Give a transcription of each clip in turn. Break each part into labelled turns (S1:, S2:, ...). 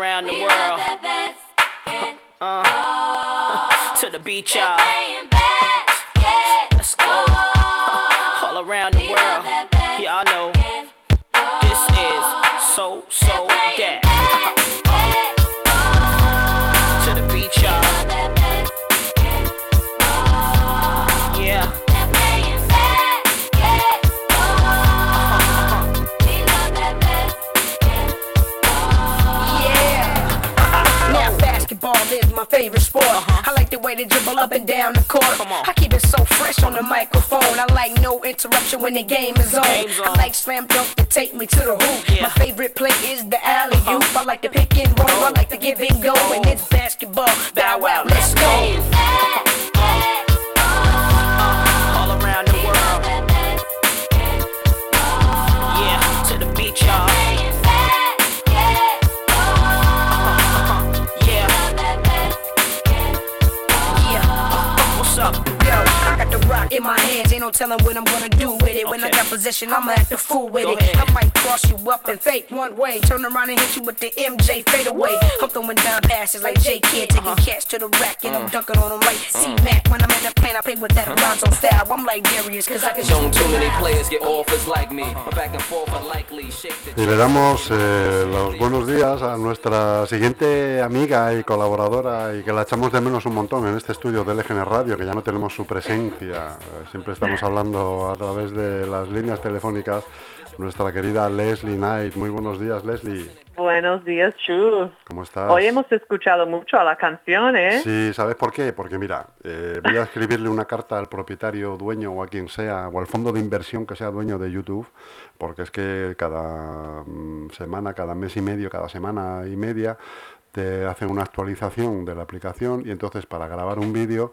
S1: around the world. Uh, to the beach, y'all. Let's go. All around the world. Y'all know this is so, so that.
S2: My favorite sport. I like the way they dribble up and down the court.
S1: Uh-huh. On.
S2: I keep it so fresh on the microphone. I like no interruption when the game is on.
S1: Game's
S2: I like slam dunk to take me to the hoop.
S1: Yeah. Uh-huh.
S2: My favorite play is the alley oop. I like the pick and roll. I like the give and go. And it's basketball. Bow wow, let's go. Telling what I'm gonna do with it. When I
S1: Okay.
S2: got possession, I'ma act a fool with
S1: Go
S2: it.
S1: ahead.
S2: I might cross you up and fake one way, turn around and hit you with the MJ fade away. I'm throwing down passes like J Kid, taking
S1: Uh-huh.
S2: cats to the rack, and I'm
S1: Mm.
S2: dunking on them like C Mac. When I'm in the plane, I play with that Alonzo style. I'm like Darius, cause I can
S3: Shown
S2: shoot
S3: too many players get offers like me. Back and forth unlikely. Shake the
S4: Y le damos eh, los buenos días a nuestra siguiente amiga y colaboradora y que la echamos de menos un montón en este estudio de LGN Radio, que ya no tenemos su presencia. Eh, siempre estamos hablando a través de las líneas telefónicas. Nuestra querida Leslie Knight. Muy buenos días, Leslie.
S5: Buenos días, Chu.
S4: ¿Cómo estás?
S5: Hoy hemos escuchado mucho a la canción, ¿eh?
S4: Sí, ¿sabes por qué? Porque mira, eh, voy a escribirle una carta al propietario, dueño o a quien sea, o al fondo de inversión que sea dueño de YouTube, porque es que cada mm, semana, cada mes y medio, cada semana y media, te hacen una actualización de la aplicación y entonces para grabar un vídeo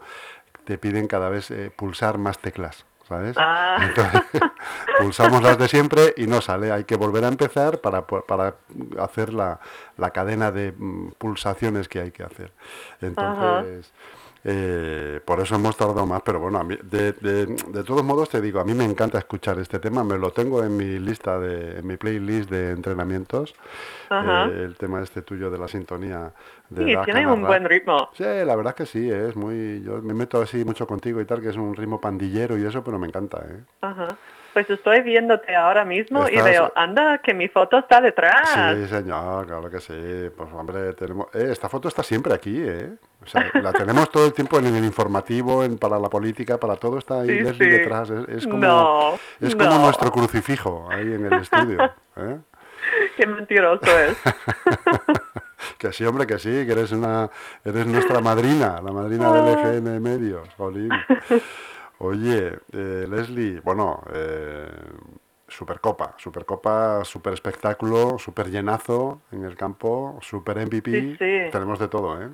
S4: te piden cada vez eh, pulsar más teclas. ¿Sabes?
S5: Ah.
S4: Entonces, pulsamos las de siempre y no sale. Hay que volver a empezar para, para hacer la, la cadena de mm, pulsaciones que hay que hacer. Entonces, eh, por eso hemos tardado más. Pero bueno, a mí- de, de- de todos modos te digo, a mí me encanta escuchar este tema. Me lo tengo en mi lista, de, en mi playlist de entrenamientos.
S5: Ajá.
S4: eh, el tema este tuyo de la sintonía. De
S5: Sí, tiene un buen ritmo.
S4: Sí, la verdad es que sí, es muy... Yo me meto así mucho contigo y tal, que es un ritmo pandillero y eso, pero me encanta, ¿eh?
S5: Ajá. Pues estoy viéndote ahora mismo y veo, anda, que mi foto está detrás.
S4: Sí, señor, claro que sí. Pues hombre, tenemos... eh, esta foto está siempre aquí, ¿eh? O sea, la tenemos todo el tiempo en el informativo, en, para la política, para todo está ahí
S5: Sí,
S4: Leslie
S5: sí.
S4: detrás. Es, es como,
S5: No,
S4: es como
S5: no.
S4: nuestro crucifijo ahí en el estudio. ¿eh?
S5: Qué mentiroso es.
S4: Que sí, hombre, que sí, que eres una, eres nuestra madrina, la madrina del EGN Medios, jolín. Oye, eh, Leslie, bueno, eh, Supercopa, Supercopa, super espectáculo, super llenazo en el campo, super MVP,
S5: Sí, sí.
S4: tenemos de todo, ¿eh?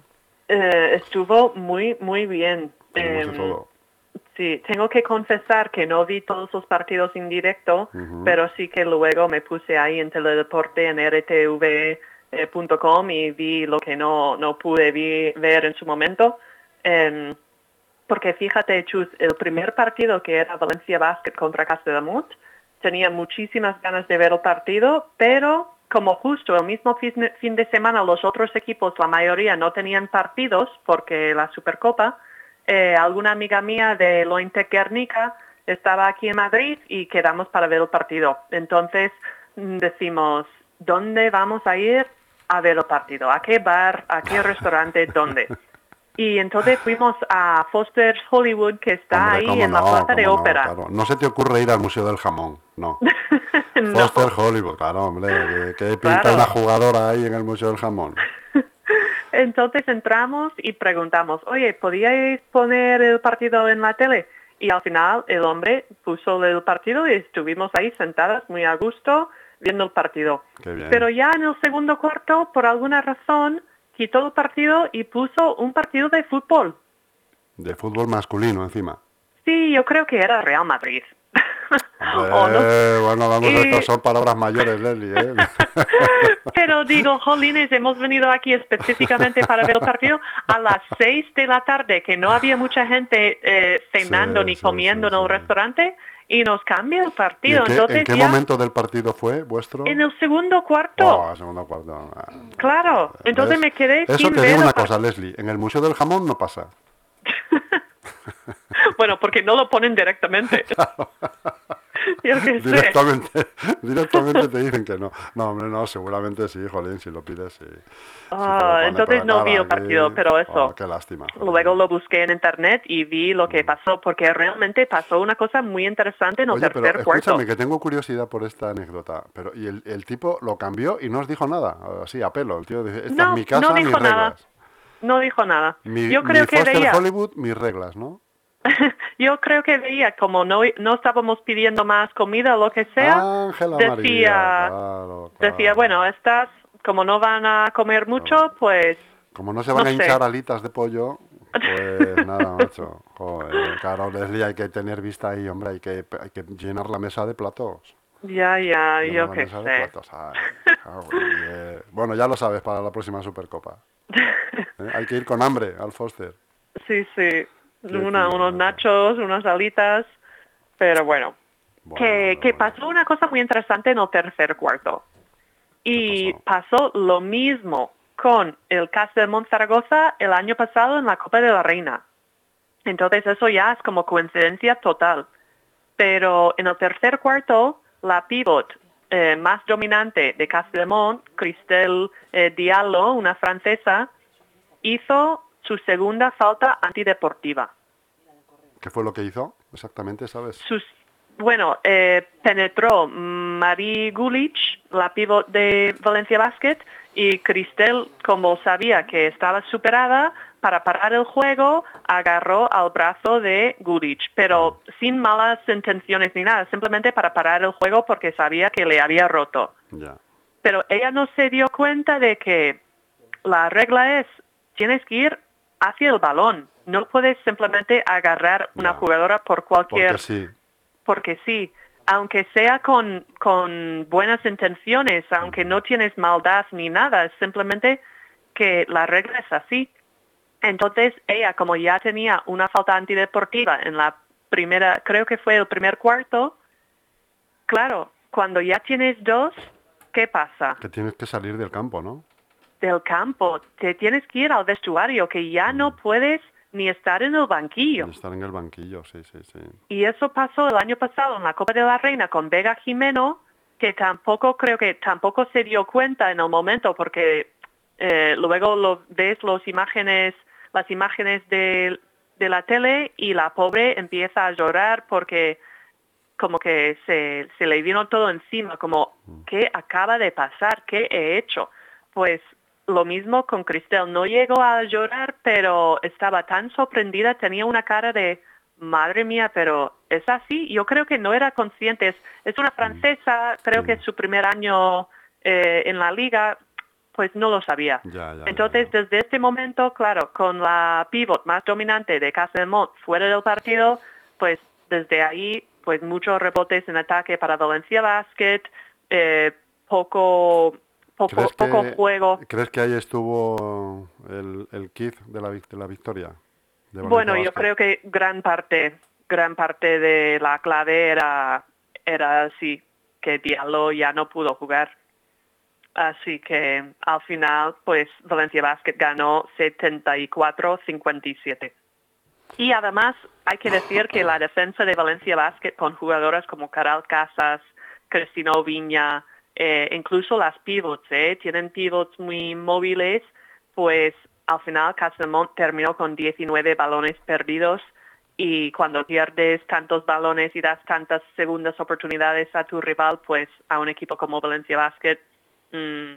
S5: Eh, estuvo muy, muy bien.
S4: Tenemos de
S5: Em,
S4: todo.
S5: Sí, tengo que confesar que no vi todos los partidos en directo, pero sí que luego me puse ahí en Teledeporte, en rtv.com y vi lo que no, no pude vi- ver en su momento. Em, porque fíjate, Chus, el primer partido que era Valencia Basket contra Castellamut, tenía muchísimas ganas de ver el partido, pero como justo el mismo fin de semana los otros equipos, la mayoría no tenían partidos porque la Supercopa, eh, alguna amiga mía de Lointec Guernica estaba aquí en Madrid y quedamos para ver el partido. Entonces mm, decimos, ¿dónde vamos a ir a ver el partido? ¿A qué bar? ¿A qué restaurante? ¿Dónde? Y entonces fuimos a Foster's Hollywood, que está
S4: Hombre,
S5: ahí en la plaza de
S4: no,
S5: ópera.
S4: claro. No se te ocurre ir al Museo del Jamón, no.
S5: No.
S4: Foster Hollywood, claro, hombre, que, pinta
S5: Claro.
S4: una jugadora ahí en el Museo del Jamón.
S5: Entonces entramos y preguntamos, oye, ¿podíais poner el partido en la tele? Y al final el hombre puso el partido y estuvimos ahí sentadas muy a gusto viendo el partido. Pero ya en el segundo cuarto, por alguna razón, quitó el partido y puso un partido de fútbol.
S4: De fútbol masculino encima.
S5: Sí, yo creo que era Real Madrid. No
S4: Eh, bueno, vamos,
S5: Y-
S4: estas son palabras mayores, Leslie, ¿eh?
S5: Pero digo, jolines, hemos venido aquí específicamente para ver el partido a las seis de la tarde, que no había mucha gente eh, cenando
S4: Sí,
S5: ni
S4: sí,
S5: comiendo
S4: sí,
S5: en el restaurante, y nos cambia el
S4: ¿Y
S5: partido.
S4: en qué,
S5: Entonces
S4: en qué
S5: ya
S4: momento del partido fue vuestro?
S5: en el segundo cuarto,
S4: Oh, segundo cuarto. Ah.
S5: claro. Entonces
S4: ¿Ves?
S5: me quedé
S4: Eso
S5: sin
S4: te digo una cosa, Leslie. En el Museo del Jamón no pasa.
S5: Bueno, porque no lo ponen directamente. Yo qué sé.
S4: Directamente, directamente te dicen que no. No, hombre, no, seguramente sí, jolín, si lo pides, sí.
S5: Ah, entonces
S4: pero
S5: no vi el partido,
S4: aquí-
S5: pero eso.
S4: Oh, qué lástima. jolín.
S5: Luego lo busqué en internet y vi lo que pasó, porque realmente pasó una cosa muy interesante en el
S4: Oye, pero
S5: tercer cuarto.
S4: escúchame, que tengo curiosidad por esta anécdota. Pero, y el, el tipo lo cambió y no os dijo nada, así a pelo. El tío dice, esta
S5: No,
S4: es mi casa,
S5: no
S4: mis
S5: dijo nada.
S4: reglas.
S5: No dijo nada.
S4: Mi,
S5: Yo creo
S4: mi
S5: que
S4: Foster
S5: veía,
S4: Hollywood, mis reglas, ¿no?
S5: yo creo que veía como no, no estábamos pidiendo más comida o lo que sea,
S4: Ángela
S5: decía,
S4: María, claro,
S5: decía, bueno, estas, como no van a comer mucho, pues
S4: Como no se van
S5: no
S4: a
S5: sé.
S4: hinchar alitas de pollo, pues nada, macho. Joder, claro, Leslie, hay que tener vista ahí, hombre, hay que, hay que llenar la mesa de platos.
S5: ya, ya,
S4: Llenar
S5: yo qué sé.
S4: ay. Bueno, ya lo sabes para la próxima Supercopa. ¿Eh? Hay que ir con hambre al Foster.
S5: Sí, sí, Una, unos
S4: ¿no?
S5: nachos, unas alitas, pero bueno.
S4: Bueno,
S5: que,
S4: bueno,
S5: que
S4: bueno.
S5: pasó una cosa muy interesante en el tercer cuarto. Y
S4: ¿Qué
S5: pasó lo mismo con el Castellón Zaragoza el año pasado en la Copa de la Reina. Entonces eso ya es como coincidencia total. Pero en el tercer cuarto, la pivot eh, más dominante de Castellón, Christelle eh, Diallo, una francesa, hizo su segunda falta antideportiva.
S4: ¿Qué fue lo que hizo exactamente, sabes?
S5: Sus, bueno, eh, penetró Marie Gulich, la pivot de Valencia Basket, y Cristel, como sabía que estaba superada, para parar el juego, agarró al brazo de Gulich, pero sin malas intenciones ni nada, simplemente para parar el juego porque sabía que le había roto.
S4: Ya.
S5: Pero ella no se dio cuenta de que la regla es, tienes que ir hacia el balón, no puedes simplemente agarrar una jugadora por cualquier
S4: Porque sí.
S5: porque sí, aunque sea con, con buenas intenciones, aunque no tienes maldad ni nada, es simplemente que la regla es así. Entonces ella, como ya tenía una falta antideportiva en la primera, creo que fue el primer cuarto, claro, cuando ya tienes dos, ¿qué pasa?
S4: Que tienes que salir del campo, ¿no?
S5: Del campo, te tienes que ir al vestuario, que ya no puedes ni estar en el banquillo.
S4: Y estar en el banquillo, sí, sí, sí.
S5: Y eso pasó el año pasado en la Copa de la Reina con Vega Jimeno, que tampoco creo que tampoco se dio cuenta en el momento porque eh, luego lo ves los imágenes, las imágenes de, de la tele y la pobre empieza a llorar porque como que se, se le vino todo encima, como ¿qué acaba de pasar? ¿Qué he hecho? Pues lo mismo con Cristel, no llegó a llorar, pero estaba tan sorprendida, tenía una cara de madre mía, pero es así, yo creo que no era consciente, es, es una francesa, creo que es su primer año eh, en la liga, pues no lo sabía.
S4: Ya, ya, ya,
S5: Entonces,
S4: ya.
S5: desde este momento, claro, con la pivot más dominante de Castellmont fuera del partido, pues desde ahí, pues muchos rebotes en ataque para Valencia Basket, eh, poco, poco,
S4: ¿Crees
S5: poco
S4: que,
S5: juego.
S4: ¿Crees que ahí estuvo el, el kit de la, de la victoria? de
S5: Bueno, yo creo que gran parte, gran parte de la clave era, era así, que Diallo ya no pudo jugar. Así que al final, pues Valencia Basket ganó 74-57. Y además hay que decir que la defensa de Valencia Basket con jugadoras como Caral Casas, Cristino Viña, eh, incluso las pivots, ¿eh? tienen pivots muy móviles, pues al final Castellmont terminó con 19 balones perdidos y cuando pierdes tantos balones y das tantas segundas oportunidades a tu rival, pues a un equipo como Valencia Basket, mm,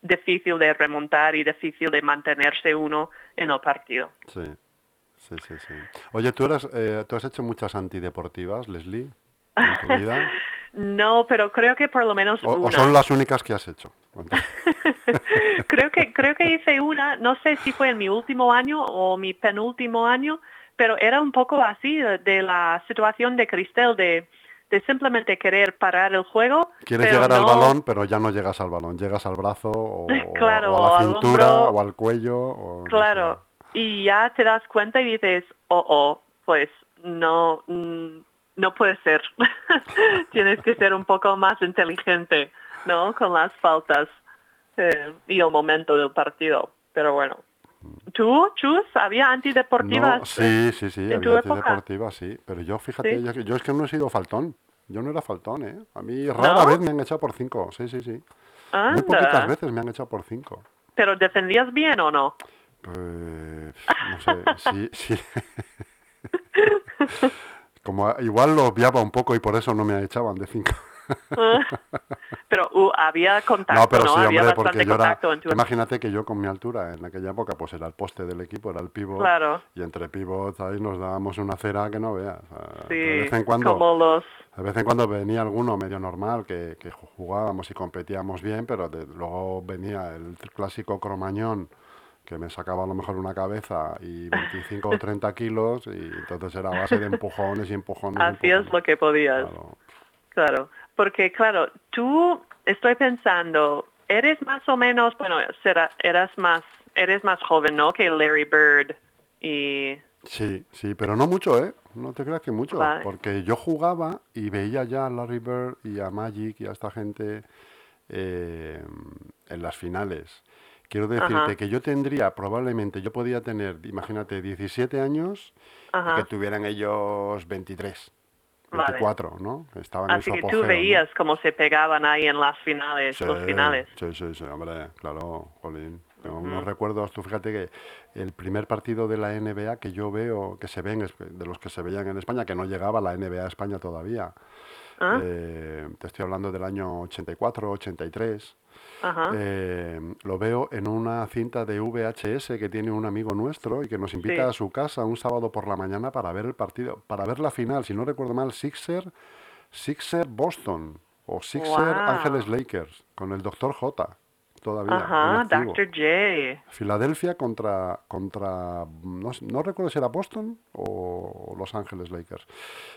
S5: difícil de remontar y difícil de mantenerse uno en el partido.
S4: Sí, sí, sí, sí. Oye, ¿tú, eras, eh, ¿tú has hecho muchas antideportivas, Leslie, en tu vida?
S5: No, pero creo que por lo menos
S4: ¿O, son las únicas que has hecho?
S5: Creo que creo que hice una, no sé si fue en mi último año o mi penúltimo año, pero era un poco así de, la situación de Cristel de, de simplemente querer parar el juego.
S4: Quieres llegar al balón, pero ya no llegas al balón. Llegas al brazo o,
S5: Claro,
S4: o a la
S5: al
S4: cintura
S5: hombro.
S4: o al cuello. o
S5: Claro, y ya te das cuenta y dices, oh, oh, pues no, mm, no puede ser. Tienes que ser un poco más inteligente, ¿no? Con las faltas eh, y el momento del partido. Pero bueno. ¿Tú, Chus, había antideportivas?
S4: No, sí, sí, sí,
S5: en
S4: había antideportivas, sí. Pero yo, fíjate,
S5: ¿Sí?
S4: yo, yo es que no he sido faltón. Yo no era faltón, ¿eh? A mí rara
S5: ¿No?
S4: vez me han echado por cinco, sí, sí, sí. Muy
S5: Anda.
S4: poquitas veces me han echado por cinco.
S5: ¿Pero defendías bien o no?
S4: Pues, no sé, sí, sí. Como igual lo obviaba un poco y por eso no me echaban de cinco.
S5: Pero uh, había contacto,
S4: No, pero sí,
S5: había
S4: hombre, porque yo era...
S5: tu
S4: Imagínate que yo con mi altura en aquella época, pues era el poste del equipo, era el pivot.
S5: Claro.
S4: Y entre pivots ahí nos dábamos una cera que no veas.
S5: Sí,
S4: de vez en cuando...
S5: como los...
S4: De vez en cuando venía alguno medio normal que, que jugábamos y competíamos bien, pero de- luego venía el clásico cromañón que me sacaba a lo mejor una cabeza y 25 o 30 kilos y entonces era base de empujones y empujones.
S5: Hacías lo que podías.
S4: Claro.
S5: Claro, porque claro, tú estoy pensando, eres más o menos, bueno, será, eras más, eres más joven, ¿no? Que Larry Bird y
S4: Sí, sí, pero no mucho, ¿eh? No te creas que mucho,
S5: Vale.
S4: porque yo jugaba y veía ya a Larry Bird y a Magic y a esta gente eh, en las finales. Quiero decirte
S5: Ajá.
S4: que yo tendría, probablemente, yo podía tener, imagínate, 17 años y que tuvieran ellos 23,
S5: Vale.
S4: 24, ¿no? Estaban en
S5: así
S4: su
S5: que
S4: apogeo,
S5: tú
S4: ¿no?
S5: veías cómo se pegaban ahí en las finales,
S4: Sí,
S5: los finales.
S4: Sí, sí, sí, hombre, claro, jolín. Tengo unos recuerdos, tú fíjate que el primer partido de la NBA que yo veo, que se ven, de los que se veían en España, que no llegaba la NBA a España todavía.
S5: Ah.
S4: Eh, te estoy hablando del año 84, 83.
S5: Ajá.
S4: Eh, lo veo en una cinta de VHS que tiene un amigo nuestro y que nos invita
S5: Sí.
S4: a su casa un sábado por la mañana para ver el partido, para ver la final, si no recuerdo mal, Sixer, Sixer Boston o Sixer
S5: Wow.
S4: Ángeles Lakers con el Dr. J todavía.
S5: Ajá. Dr. J.
S4: Filadelfia contra, contra no, recuerdo si era Boston o Los Ángeles Lakers.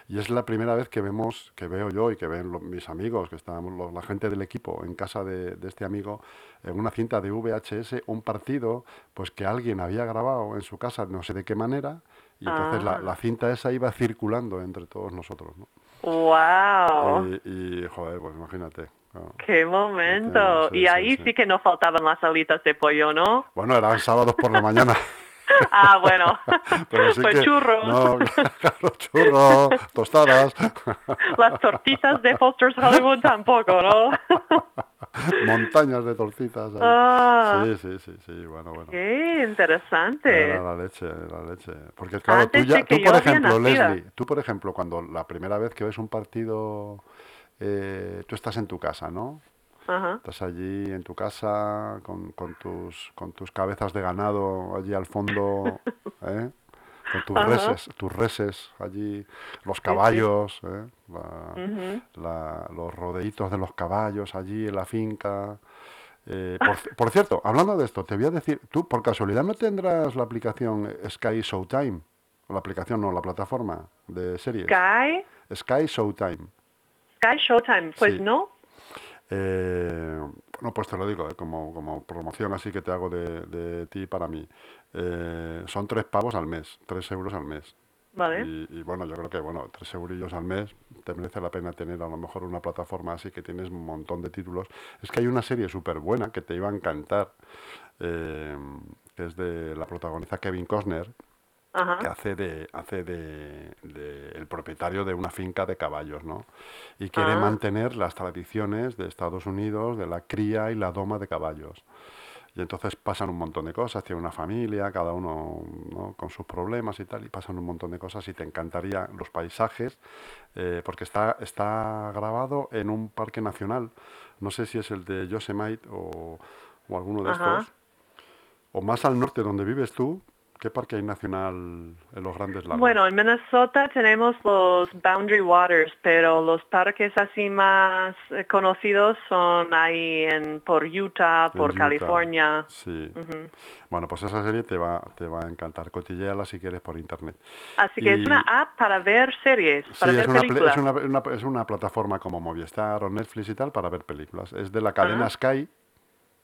S4: Y es la primera vez que vemos, que veo yo y que ven lo- mis amigos, que estábamos lo- la gente del equipo en casa de, de este amigo, en una cinta de VHS, un partido pues que alguien había grabado en su casa, no sé de qué manera, y entonces la,
S5: Ah.
S4: la cinta esa iba circulando entre todos nosotros. ¿no?
S5: Wow.
S4: Y, y, joder, pues imagínate. Claro.
S5: Qué momento.
S4: Sí,
S5: y
S4: sí,
S5: ahí
S4: sí.
S5: sí que no faltaban las alitas de pollo, ¿no?
S4: Bueno, eran sábados por la mañana.
S5: Ah, bueno.
S4: Pero
S5: pues
S4: que,
S5: churros.
S4: No, claro, churros, tostadas,
S5: Las tortitas de Foster's Hollywood tampoco, ¿no?
S4: montañas de tortitas.
S5: Ah.
S4: Sí, sí, sí, sí, bueno, bueno.
S5: Qué interesante.
S4: Era la leche, la leche. Porque claro, tú,
S5: Antes
S4: ya,
S5: de que
S4: tú por ejemplo. Leslie, tú por ejemplo, cuando la primera vez que ves un partido, eh, tú estás en tu casa, ¿no?
S5: Ajá.
S4: Estás allí en tu casa con, con tus, con tus cabezas de ganado allí al fondo, ¿eh? con tus
S5: Ajá.
S4: reses, tus reses allí, los caballos, ¿eh? La- la- los rodeitos de los caballos allí en la finca. Eh, por, ci- por cierto, hablando de esto, te voy a decir, tú por casualidad no tendrás la aplicación Sky Showtime, la aplicación no, la plataforma de series.
S5: Sky,
S4: Sky Showtime.
S5: Sky Showtime, pues
S4: Sí.
S5: no.
S4: Eh, no, pues te lo digo, eh, como, como promoción así que te hago de, de ti para mí. Eh, son tres pavos al mes, tres euros al mes.
S5: Vale.
S4: Y, y bueno, yo creo que bueno, tres eurillos al mes te merece la pena tener a lo mejor una plataforma así que tienes un montón de títulos. Es que hay una serie súper buena que te iba a encantar, eh, que es de la protagoniza Kevin Costner, que hace de hace de, de el propietario de una finca de caballos, ¿no? Y quiere
S5: Ah.
S4: mantener las tradiciones de Estados Unidos de la cría y la doma de caballos. Y entonces pasan un montón de cosas, tiene una familia, cada uno ¿no? con sus problemas y tal, y pasan un montón de cosas y te encantaría los paisajes, eh, porque está, está grabado en un parque nacional, no sé si es el de Yosemite o, o alguno de
S5: Ajá.
S4: estos, o más al norte donde vives tú, ¿qué parque hay nacional en los grandes lagos?
S5: Bueno, en Minnesota tenemos los Boundary Waters, pero los parques así más eh, conocidos son ahí en por Utah, por
S4: Utah.
S5: California.
S4: Sí. Bueno, pues esa serie te va, te va a encantar. Cotilléala si quieres por internet.
S5: Así que
S4: Y-
S5: es una app para ver series, para
S4: Sí,
S5: ver
S4: es una,
S5: películas.
S4: es, una, una- es una plataforma como Movistar o Netflix y tal para ver películas. Es de la cadena
S5: Ajá.
S4: Sky,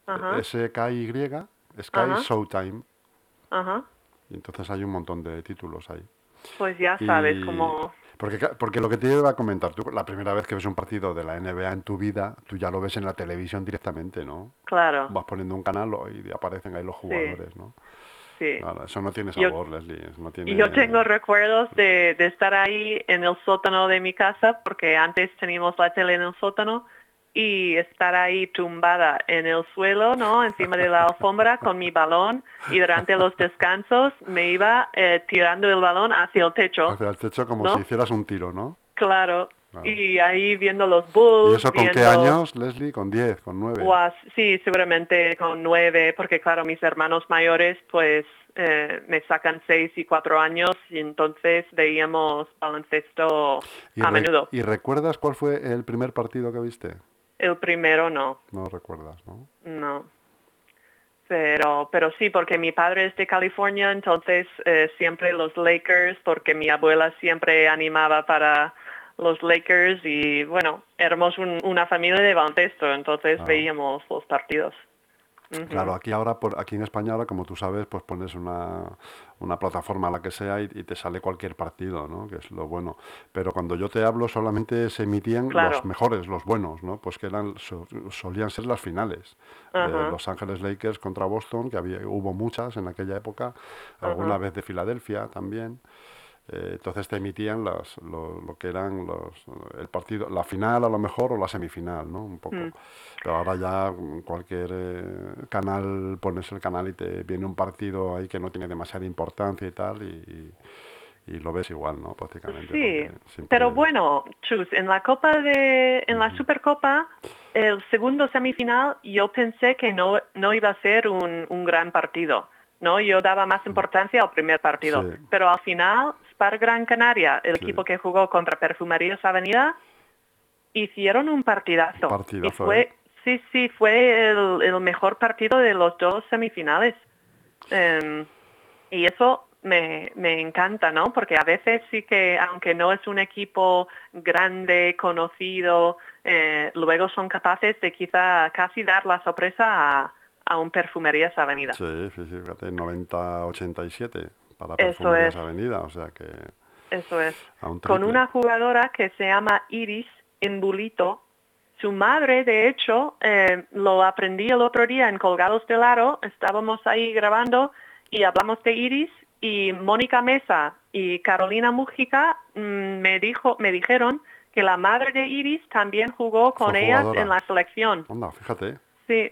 S5: Ajá,
S4: S-K-Y, Sky
S5: Ajá.
S4: Showtime.
S5: ajá.
S4: Y entonces hay un montón de títulos ahí.
S5: Pues ya sabes,
S4: Y-
S5: como
S4: Porque, porque lo que te iba a comentar, tú la primera vez que ves un partido de la NBA en tu vida, tú ya lo ves en la televisión directamente, ¿no?
S5: Claro,
S4: Vas poniendo un canal y aparecen ahí los jugadores, ¿no?
S5: sí.
S4: Claro, eso no tiene
S5: Yo-
S4: sabor, Leslie. No tiene...
S5: Y yo tengo recuerdos de, de estar ahí en el sótano de mi casa, porque antes teníamos la tele en el sótano, y estar ahí tumbada en el suelo, ¿no? Encima de la alfombra con mi balón, y durante los descansos me iba eh, tirando el balón hacia el techo.
S4: Hacia el techo como
S5: ¿no?
S4: si hicieras un tiro, ¿no?
S5: Claro. Y ahí viendo los Bulls.
S4: ¿Y eso con qué años, Leslie? ¿Con 10? ¿Con 9?
S5: Guas- sí, seguramente con nueve, porque claro, mis hermanos mayores pues eh, me sacan seis y cuatro años y entonces veíamos baloncesto
S4: ¿Y,
S5: a menudo.
S4: ¿Y recuerdas cuál fue el primer partido que viste?
S5: El primero no,
S4: No recuerdas, ¿no?
S5: no. Pero, pero sí, porque mi padre es de California, entonces eh, siempre los Lakers, porque mi abuela siempre animaba para los Lakers y bueno, éramos un- una familia de baloncesto, entonces
S4: Ah.
S5: veíamos los partidos.
S4: Claro, aquí ahora, por, aquí en España ahora, como tú sabes, pues pones una, una plataforma, la que sea, y, y te sale cualquier partido, ¿no? Que es lo bueno. Pero cuando yo te hablo, solamente se emitían
S5: Claro.
S4: los mejores, los buenos, ¿no? Pues que eran, so- solían ser las finales. de
S5: Ajá.
S4: Los Ángeles Lakers contra Boston, que había, hubo muchas en aquella época, alguna vez de Filadelfia también. Eh, entonces te emitían las, lo, lo que eran los, el partido, la final a lo mejor o la semifinal, ¿no? Un poco. Pero ahora ya mm, cualquier eh, canal, pones el canal y te viene un partido ahí que no tiene demasiada importancia y tal, y, y- y lo ves igual, ¿no? Prácticamente.
S5: Sí,
S4: siempre-
S5: pero bueno, Chus, en la Copa de, en la Supercopa, el segundo semifinal, yo pensé que no, no iba a ser un, un gran partido, ¿no? Yo daba más importancia al primer partido,
S4: Sí.
S5: pero al final, Spar Gran Canaria, el equipo que jugó contra Perfumerías Avenida, hicieron un partidazo.
S4: Partidazo,
S5: y fue,
S4: ¿eh?
S5: sí, sí, fue el, el mejor partido de los dos semifinales. Em, y eso me, me encanta, ¿no? Porque a veces sí que, aunque no es un equipo grande, conocido, eh, luego son capaces de quizá casi dar la sorpresa a, a un Perfumerías Avenida.
S4: Sí, sí, sí, fíjate, 90-87 para
S5: Eso es.
S4: Avenida, o sea que...
S5: Eso es.
S4: Un
S5: Con una jugadora que se llama Iris en Bulito. Su madre, de hecho, eh, lo aprendí el otro día en Colgados del Aro. Estábamos ahí grabando y hablamos de Iris y Mónica Mesa y Carolina Mújica mm, me dijo, me dijeron que la madre de Iris también jugó con
S4: Fue
S5: ellas
S4: jugadora.
S5: en la selección.
S4: Fíjate.
S5: Sí,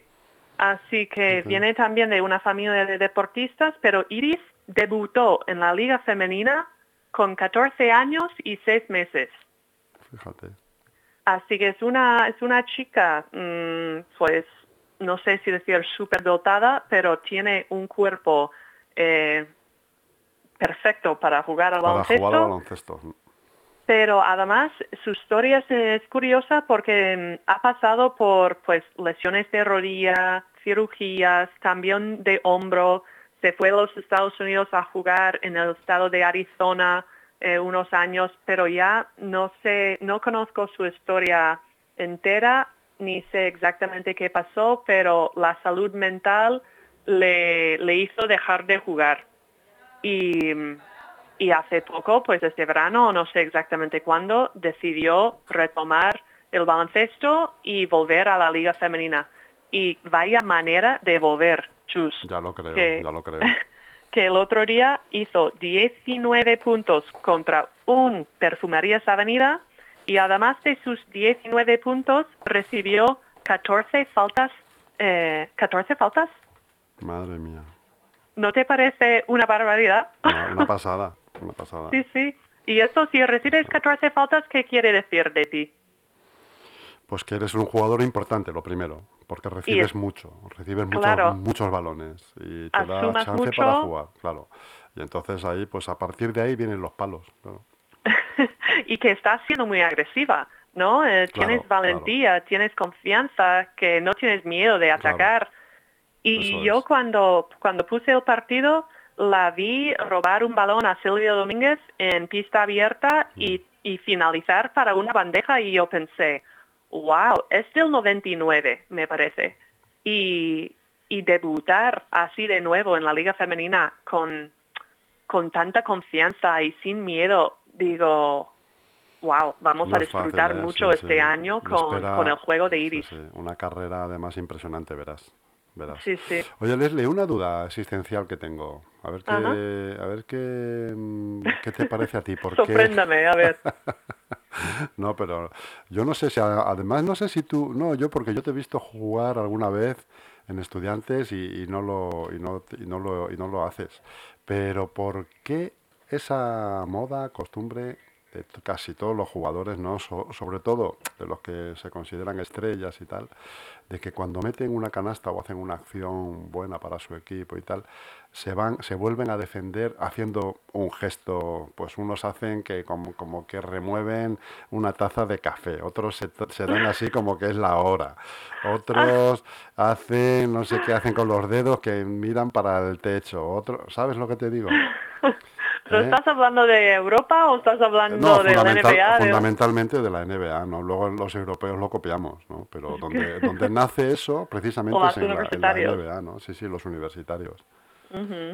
S5: así que viene también de una familia de deportistas, pero Iris debutó en la liga femenina con 14 años y 6 meses.
S4: Fíjate.
S5: Así que es una, es una chica, mm, pues, no sé si decir superdotada, pero tiene un cuerpo eh, perfecto para jugar al
S4: Para
S5: baloncesto.
S4: jugar al baloncesto.
S5: Pero además su historia es, curiosa porque mm, ha pasado por pues lesiones de rodilla, cirugías, también de hombro. Se fue a los Estados Unidos a jugar en el estado de Arizona eh, unos años, pero ya no sé, no conozco su historia entera ni sé exactamente qué pasó, pero la salud mental le, hizo dejar de jugar. Y, y hace poco, pues este verano, no sé exactamente cuándo, decidió retomar el baloncesto y volver a la liga femenina. Y vaya manera de volver, Chus.
S4: Ya lo creo,
S5: que,
S4: ya lo creo.
S5: que el otro día hizo 19 puntos contra un Perfumerías Avenida y además de sus 19 puntos recibió 14 faltas. Eh, 14 faltas.
S4: Madre mía.
S5: ¿No te parece una barbaridad?
S4: Una, una pasada, una pasada.
S5: Sí, sí. Y eso, si recibes 14 faltas, ¿qué quiere decir de ti?
S4: Pues que eres un jugador importante, lo primero, porque recibes
S5: es-
S4: mucho, recibes muchos,
S5: Claro.
S4: muchos balones y te da chance
S5: mucho.
S4: para jugar, claro. Y entonces ahí, pues a partir de ahí vienen los palos. claro.
S5: y que estás siendo muy agresiva, ¿no? Eh,
S4: Claro,
S5: tienes valentía, tienes confianza, que no tienes miedo de atacar. Y
S4: Eso
S5: yo
S4: es.
S5: cuando, cuando puse el partido, la vi robar un balón a Silvia Domínguez en pista abierta y,
S4: Mm.
S5: y finalizar para una bandeja y yo pensé, wow, es del 99, me parece. Y, y debutar así de nuevo en la liga femenina con, con tanta confianza y sin miedo, digo, wow, vamos
S4: No
S5: a
S4: fácil,
S5: disfrutar
S4: ¿eh?
S5: mucho
S4: Sí,
S5: este
S4: sí.
S5: año con,
S4: espera-
S5: con el juego de Iris.
S4: sí, Una carrera además impresionante, verás. Verás.
S5: Sí, sí.
S4: Oye, Leslie, una duda existencial que tengo. A ver qué,
S5: Ajá.
S4: a ver qué, mm, qué te parece a ti. Porque...
S5: Sorpréndame, a ver.
S4: No, pero yo no sé si, además no sé si tú, no, yo porque yo te he visto jugar alguna vez en estudiantes y, y no lo y no, y no lo y no lo haces. Pero ¿por qué esa moda, costumbre de casi todos los jugadores, no, So- sobre todo de los que se consideran estrellas y tal, de que cuando meten una canasta o hacen una acción buena para su equipo y tal, se van, se vuelven a defender haciendo un gesto, pues unos hacen que como, como que remueven una taza de café, otros se, se dan así como que es la hora, otros hacen, no sé qué hacen con los dedos que miran para el techo, otros, ¿sabes lo que te digo?
S5: ¿Pero
S4: ¿Eh?
S5: estás hablando de Europa o estás hablando
S4: No,
S5: de la NBA?
S4: fundamentalmente de la NBA, ¿no? Luego los europeos lo copiamos, ¿no? Pero donde, donde nace eso, precisamente es en la, en la
S5: universitarios.
S4: NBA, ¿no? Sí, sí, los universitarios.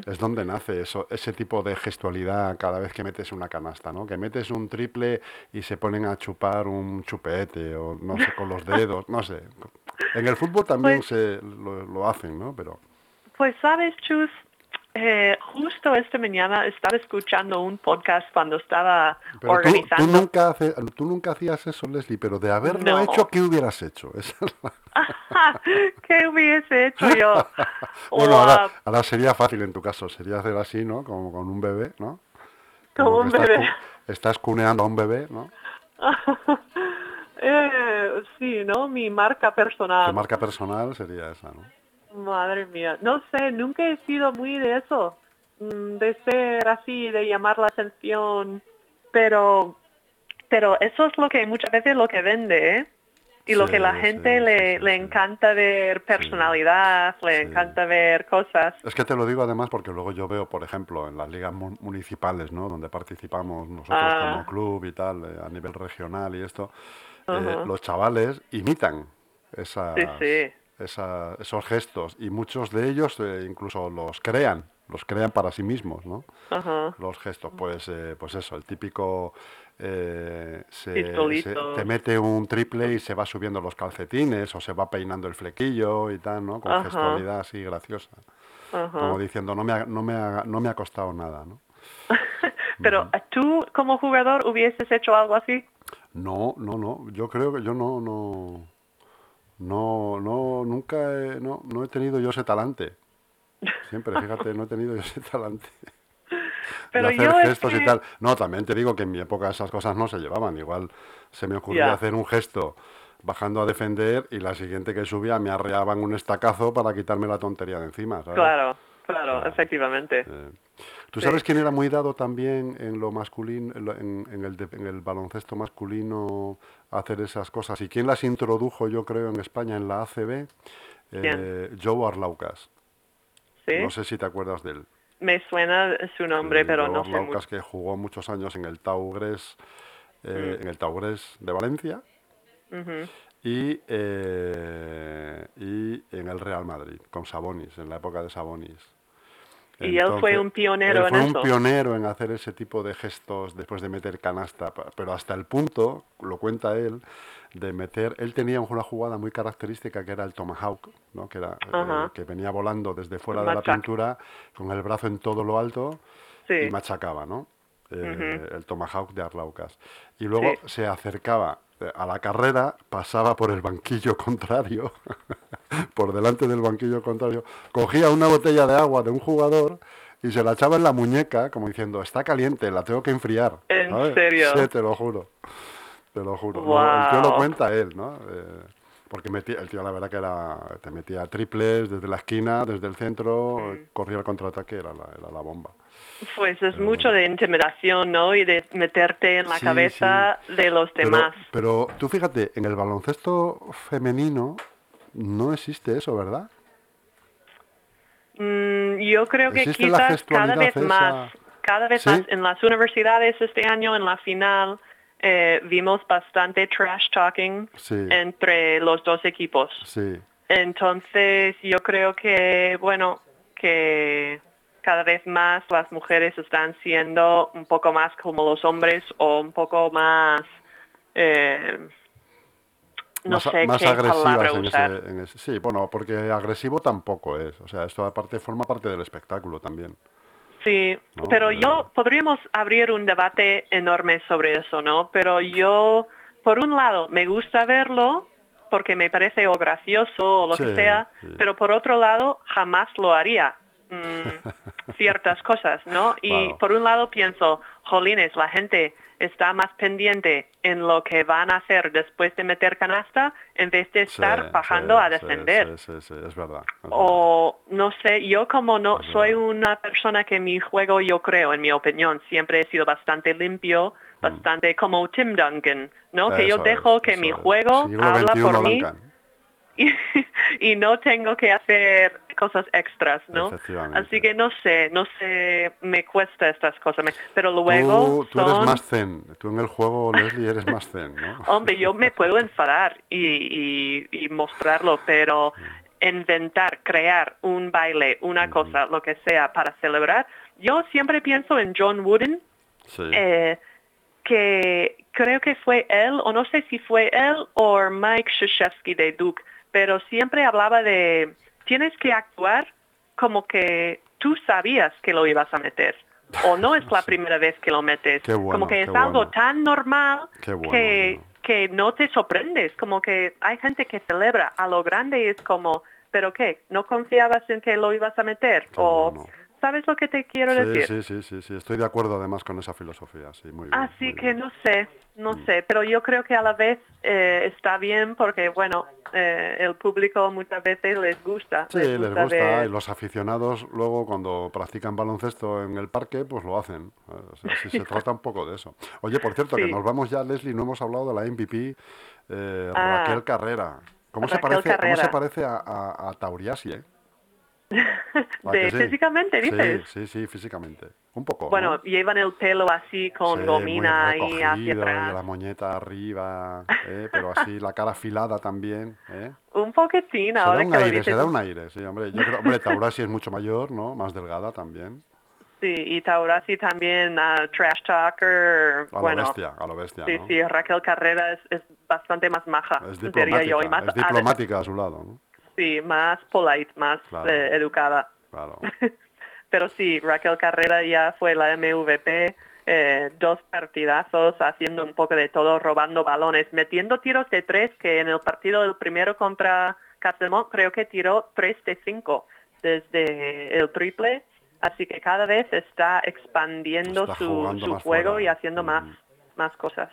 S4: Es donde nace eso, ese tipo de gestualidad cada vez que metes una canasta, ¿no? Que metes un triple y se ponen a chupar un chupete o no sé, con los dedos, no sé. En el fútbol también
S5: Pues-
S4: se lo, lo hacen, ¿no? Pero
S5: Pues sabes, Chus, eh, justo esta mañana estaba escuchando un podcast cuando estaba
S4: Pero tú, tú
S5: organizando.
S4: nunca hace- tú nunca hacías eso, Leslie, pero de haberlo
S5: No.
S4: hecho, ¿qué hubieras hecho?
S5: ¿Qué hubiese hecho yo?
S4: Bueno, ahora, ahora sería fácil en tu caso, sería hacer así, ¿no? Como con un bebé, ¿no?
S5: Como un
S4: estás
S5: bebé.
S4: Estás cuneando a un bebé, ¿no?
S5: eh, sí, ¿no? Mi marca
S4: Tu
S5: personal.
S4: marca personal sería esa, ¿no?
S5: Madre mía. No sé, nunca he sido muy de eso. mm, De ser así, de llamar la atención. Pero, pero eso es lo que muchas veces lo que vende, ¿eh? Y lo que la gente
S4: sí,
S5: le,
S4: sí,
S5: le encanta ver personalidad, le encanta ver cosas.
S4: Es que te lo digo además porque luego yo veo, por ejemplo, en las ligas mu- municipales, ¿no? Donde participamos nosotros
S5: Ah.
S4: como club y tal, eh, a nivel regional y esto, eh, los chavales imitan esas,
S5: Sí, sí.
S4: Esa- esos gestos y muchos de ellos eh, incluso los crean, los crean para sí mismos, ¿no?
S5: Ajá.
S4: los gestos, pues, eh, pues eso, el típico eh, se, te mete un triple y se va subiendo los calcetines o se va peinando el flequillo y tal, ¿no? Con
S5: Ajá.
S4: gestualidad así graciosa,
S5: Ajá.
S4: como diciendo no me ha, no me ha, no me ha costado nada, ¿no?
S5: Pero ¿tú como jugador hubieses hecho algo así?
S4: No, no, no, yo creo que yo no, no, no, no, nunca, he, no, no he tenido yo ese talante. Siempre, fíjate, no he tenido yo ese talante.
S5: Pero
S4: de hacer
S5: yo es
S4: gestos y tal. No, también te digo que en mi época esas cosas no se llevaban. Igual se me ocurría hacer un gesto bajando a defender y la siguiente que subía me arreaban un estacazo para quitarme la tontería de encima, ¿sabes?
S5: Claro, claro, efectivamente.
S4: Eh, ¿Tú sabes quién era muy dado también en lo masculino, en, lo- en- en el, de- en el baloncesto masculino a hacer esas cosas? ¿Y quién las introdujo, yo creo, en España en la ACB? Eh, Joe Arlaucas.
S5: ¿Sí?
S4: No sé si te acuerdas de él.
S5: Me suena su nombre,
S4: Sí,
S5: pero
S4: Joe
S5: no sé
S4: Arlaucas,
S5: mucho.
S4: que jugó muchos años en el Taugres, eh,
S5: Mm.
S4: en el Taugres de Valencia y, eh, y en el Real Madrid, con Sabonis, en la época de Sabonis.
S5: Y él fue un pionero
S4: él
S5: en eso.
S4: un pionero en hacer ese tipo de gestos después de meter canasta, pero hasta el punto, lo cuenta él, de meter, él tenía una jugada muy característica que era el tomahawk, ¿no? que, era, eh, que venía volando desde fuera de la pintura con el brazo en todo lo alto
S5: Sí.
S4: y machacaba, ¿no? Eh. El tomahawk de Arlaucas. Y luego
S5: Sí.
S4: se acercaba a la carrera, pasaba por el banquillo contrario, por delante del banquillo contrario, cogía una botella de agua de un jugador y se la echaba en la muñeca, como diciendo, está caliente, la tengo que enfriar.
S5: ¿En
S4: ¿sabes?
S5: serio?
S4: Sí, te lo juro. Te lo juro. No, el tío lo cuenta él, ¿no? Eh, porque metía, el tío la verdad que era, te metía triples desde la esquina, desde el centro, corría el contraataque, era la, era la bomba.
S5: Pues es mucho de intimidación, ¿no? Y de meterte en la
S4: Sí,
S5: cabeza de los demás.
S4: pero tú fíjate, en el baloncesto femenino no existe eso, ¿verdad?
S5: Mm, yo creo que
S4: ¿Existe la
S5: quizás cada vez
S4: esa?
S5: más, cada vez más en las universidades este año en la final eh, vimos bastante trash talking
S4: Sí.
S5: entre los dos equipos.
S4: Sí.
S5: Entonces yo creo que, bueno, que cada vez más las mujeres están siendo un poco más como los hombres o un poco más eh, no
S4: más,
S5: sé
S4: más
S5: qué
S4: agresivas en
S5: usar.
S4: ese, en ese- Sí, bueno, porque agresivo tampoco es. O sea, esto aparte forma parte del espectáculo también.
S5: Sí, pero
S4: Eh,
S5: yo podríamos abrir un debate enorme sobre eso, ¿no? Pero yo, por un lado, me gusta verlo porque me parece o gracioso o lo
S4: Sí,
S5: que sea,
S4: sí.
S5: pero por otro lado, jamás lo haría. mm, ciertas cosas, ¿no? Y por un lado pienso, jolines, la gente está más pendiente en lo que van a hacer después de meter canasta en vez de estar
S4: Sí,
S5: bajando
S4: sí,
S5: a defender
S4: Sí, sí, sí, es verdad. es verdad.
S5: o no sé, yo como no soy una persona que mi juego, yo creo, en mi opinión, siempre he sido bastante limpio, bastante como Tim Duncan, ¿no? que yo
S4: Mm.
S5: Dejo
S4: es,
S5: que mi juego habla por mí
S4: Duncan.
S5: Y, y no tengo que hacer cosas extras, ¿no? Así que no sé, no sé, me cuesta estas cosas, me- pero luego
S4: Tú, tú eres más zen. Tú en el juego, Leslie, eres más zen, ¿no?
S5: Hombre, yo me puedo enfadar y, y- y mostrarlo, pero inventar, crear un baile, una cosa, lo que sea, para celebrar. Yo siempre pienso en John Wooden,
S4: Sí.
S5: eh, que creo que fue él, o no sé si fue él o Mike Krzyzewski de Duke, pero siempre hablaba de, tienes que actuar como que tú sabías que lo ibas a meter. O no es la primera vez que lo metes.
S4: Bueno,
S5: como que es algo
S4: bueno.
S5: tan normal
S4: bueno,
S5: que, que no te sorprendes. Como que hay gente que celebra a lo grande y es como, ¿pero qué? ¿No confiabas en que lo ibas a meter? O. ¿sabes lo que te quiero
S4: Sí,
S5: decir?
S4: sí, sí, sí, sí, estoy de acuerdo además con esa filosofía, sí, muy bien.
S5: Así
S4: muy
S5: que
S4: bien.
S5: no sé, no
S4: Mm.
S5: sé, pero yo creo que a la vez eh, está bien porque, bueno, eh, el público muchas veces les gusta.
S4: Sí, les gusta
S5: ver-
S4: y los aficionados luego cuando practican baloncesto en el parque, pues lo hacen. O sea, sí se trata un poco de eso. Oye, por cierto, que
S5: Sí.
S4: nos vamos ya, Leslie, no hemos hablado de la MVP, eh,
S5: Ah.
S4: Raquel Carrera. ¿Cómo se
S5: Raquel
S4: parece, ¿cómo se
S5: Carrera.
S4: parece a, a, a Tauriasi, eh? ¿A
S5: de
S4: que sí?
S5: físicamente, dices.
S4: Sí, sí, sí, físicamente. Un poco,
S5: Bueno,
S4: ¿no?
S5: llevan el pelo así con
S4: Sí,
S5: gomina ahí hacia
S4: recogido, y
S5: atrás.
S4: la moñeta arriba, ¿eh? pero así la cara afilada también. ¿eh?
S5: Un poquitín,
S4: Se da
S5: ahora
S4: un
S5: que lo
S4: aire,
S5: dices.
S4: se da un aire, sí, hombre. Yo creo, hombre, Taurasi es mucho mayor, ¿no? Más delgada también.
S5: Sí, y Taurasi también, ah, Trash Talker,
S4: A
S5: bueno.
S4: lo bestia, a lo bestia,
S5: Sí,
S4: ¿no?
S5: sí, Raquel Carrera es, es bastante más maja,
S4: Es diplomática,
S5: yo, y más,
S4: es diplomática a su lado, ¿no?
S5: Sí, más polite, más
S4: Claro.
S5: eh, educada.
S4: Claro.
S5: Pero sí, Raquel Carrera ya fue la MVP, eh, dos partidazos, haciendo un poco de todo, robando balones, metiendo tiros de tres, que en el partido del primero contra Castellón creo que tiró tres de cinco desde el triple. Así que cada vez está expandiendo
S4: Está
S5: su, su juego
S4: fuera.
S5: y haciendo más,
S4: Mm.
S5: más cosas.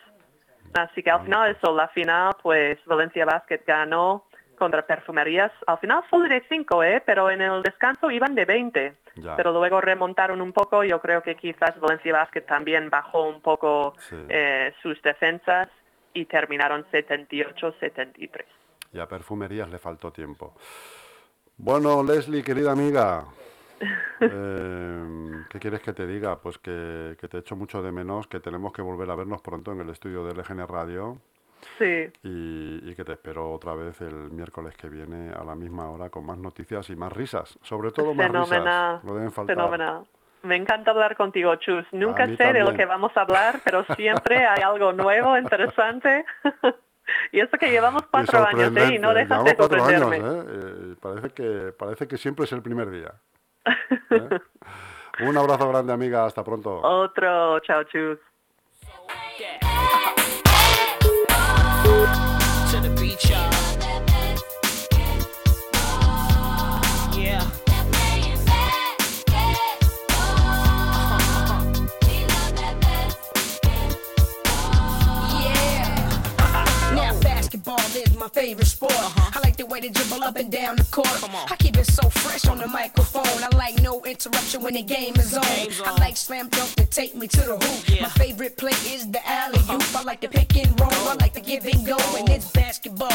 S5: Así que al final eso, la final, pues Valencia Basket ganó contra Perfumerías. Al final fue de 5, ¿eh? pero en el descanso iban de 20.
S4: Ya.
S5: Pero luego remontaron un poco. Yo creo que quizás Valencia Basket también bajó un poco
S4: Sí.
S5: eh, sus defensas y terminaron 78-73.
S4: Y a perfumerías le faltó tiempo. Bueno, Leslie, querida amiga, eh, ¿qué quieres que te diga? Pues que, que te echo mucho de menos, que tenemos que volver a vernos pronto en el estudio de LGN Radio
S5: Sí,
S4: y, y que te espero otra vez el miércoles que viene a la misma hora con más noticias y más risas. Sobre todo más
S5: fenomenal.
S4: risas. No deben faltar.
S5: Fenomenal. Me encanta hablar contigo, Chus. Nunca sé de lo que vamos a hablar, pero siempre hay algo nuevo, interesante. y eso que llevamos cuatro años, ¿eh? Y no dejas de
S4: Llevamos cuatro años,
S5: sorprenderme.
S4: ¿eh? Eh, parece, que, parece que siempre es el primer día. ¿eh? Un abrazo grande, amiga. Hasta pronto.
S5: Otro, chao, Chus.
S1: To
S2: my favorite sport. I like the way they dribble up and down the court. I keep it so fresh on the microphone. I like no interruption when the game is on.
S1: Game's
S2: I like slam dunk to take me to the hoop.
S1: Yeah.
S2: My favorite play is the alley oop. I like the pick and roll. I like the give and go. And it's basketball.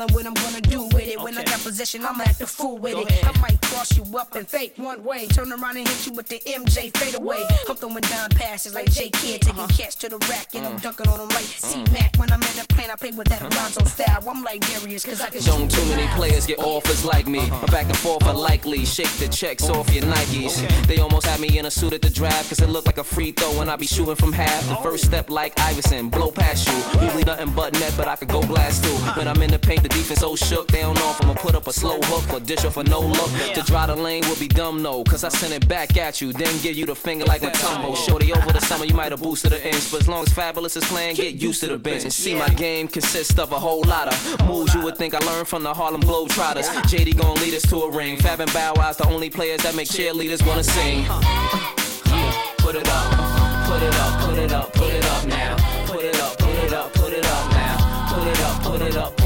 S2: Telling what I'm gonna do with it. When I got possession, I'ma act a fool with
S1: Go
S2: it.
S1: ahead.
S2: I might cross you up and fake one way. Turn around and hit you with the MJ fade away. I'm throwing down passes like J Kid, taking uh-huh. cats to the rack, and I'm mm. dunking on them like C Mac. When I'm in the plane, I play with that Alonzo style. I'm like Darius, cause I can
S3: Don't too many
S2: miles.
S3: players get offers like me. My back and forth are likely. Shake the checks off your Nikes. They almost had me in a suit at the draft, cause it looked like a free throw and I be shooting from half. The first step like Iverson, blow past you. Usually nothing but net, but I could go blast too. When I'm in the paint, the defense so shook, they don't know if I'ma put up a slow hook or dish off a no look. To dry the lane will be dumb, no, cause I send it back at you, then give you the finger like a tumble. Shorty over the summer, you might have boosted the inch, but as long as Fabulous is playing, get used to the bench. And see, my game consists of a whole lot of moves you would think I learned from the Harlem Globetrotters. JD gon' lead us to a ring. Fab and Bow Wow's the only players that make cheerleaders wanna sing. Yeah, put it up, put it up, put it up, put it up now. Put it up, put it up, put it up now. Put it up, put it up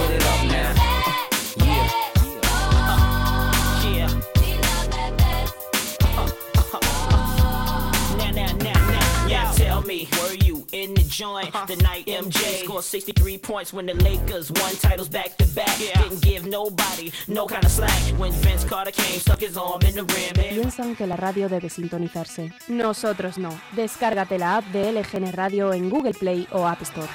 S1: in the night MJ scored 63 points when the Lakers won titles back to back? Didn't give nobody no kind of slack when Vince Carter came, stuck his arm in the rim.
S6: Piensan que la radio debe sintonizarse. Nosotros no. Descárgate la app de LGN Radio en Google Play o App Store.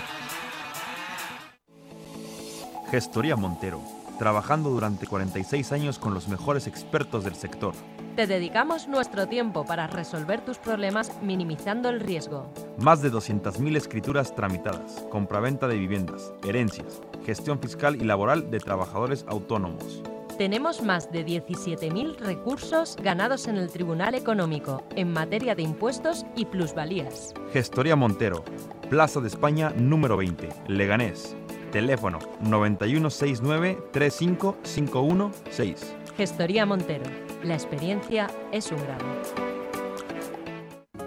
S7: Gestoría Montero, trabajando durante 46 años con los mejores expertos del sector.
S8: Te dedicamos nuestro tiempo para resolver tus problemas minimizando el riesgo.
S7: Más de 200.000 escrituras tramitadas, compraventa de viviendas, herencias, gestión fiscal y laboral de trabajadores autónomos.
S8: Tenemos más de 17.000 recursos ganados en el Tribunal Económico en materia de impuestos y plusvalías.
S7: Gestoría Montero, Plaza de España número 20, Leganés. Teléfono 9169-35516.
S8: Gestoría Montero. La experiencia es un grado.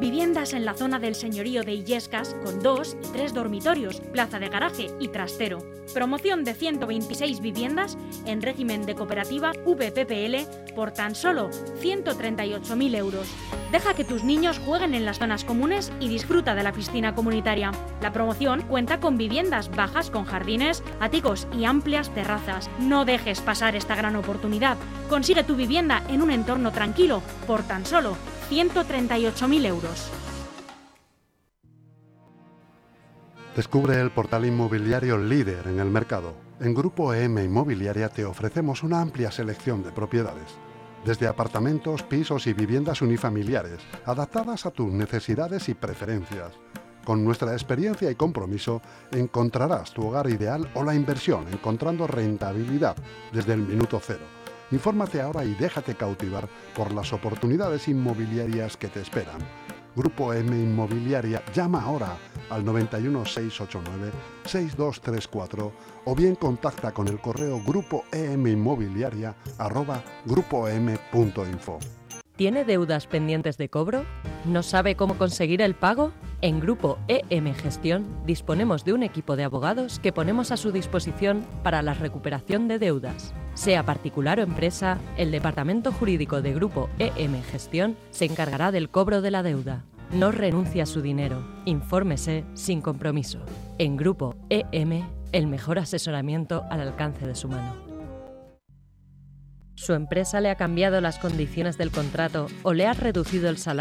S9: Viviendas en la zona del señorío de Illescas con dos y tres dormitorios, plaza de garaje y trastero. Promoción de 126 viviendas en régimen de cooperativa VPPL por tan solo 138.000 euros. Deja que tus niños jueguen en las zonas comunes y disfruta de la piscina comunitaria. La promoción cuenta con viviendas bajas con jardines, áticos y amplias terrazas. No dejes pasar esta gran oportunidad. Consigue tu vivienda en un entorno tranquilo por tan solo 138.000 euros.
S4: Descubre el portal inmobiliario líder en el mercado. En Grupo EM Inmobiliaria te ofrecemos una amplia selección de propiedades, desde apartamentos, pisos y viviendas unifamiliares, adaptadas a tus necesidades y preferencias. Con nuestra experiencia y compromiso encontrarás tu hogar ideal o la inversión, encontrando rentabilidad desde el minuto cero. Infórmate ahora y déjate cautivar por las oportunidades inmobiliarias que te esperan. Grupo M Inmobiliaria llama ahora al 91 689 6234 o bien contacta con el correo grupo.
S8: ¿Tiene deudas pendientes de cobro? ¿No sabe cómo conseguir el pago? En Grupo EM Gestión disponemos de un equipo de abogados que ponemos a su disposición para la recuperación de deudas. Sea particular o empresa, el Departamento Jurídico de Grupo EM Gestión se encargará del cobro de la deuda. No renuncie a su dinero. Infórmese sin compromiso. En Grupo EM, el mejor asesoramiento al alcance de su mano. ¿Su empresa le ha cambiado las condiciones del contrato o le ha reducido el salario?